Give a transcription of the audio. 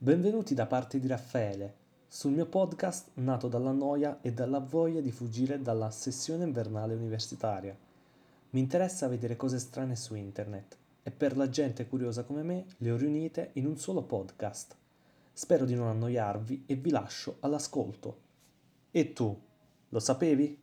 Benvenuti da parte di Raffaele, sul mio podcast nato dalla noia e dalla voglia di fuggire dalla sessione invernale universitaria. Mi interessa vedere cose strane su internet e per la gente curiosa come me le ho riunite in un solo podcast. Spero di non annoiarvi e vi lascio all'ascolto. E tu, lo sapevi?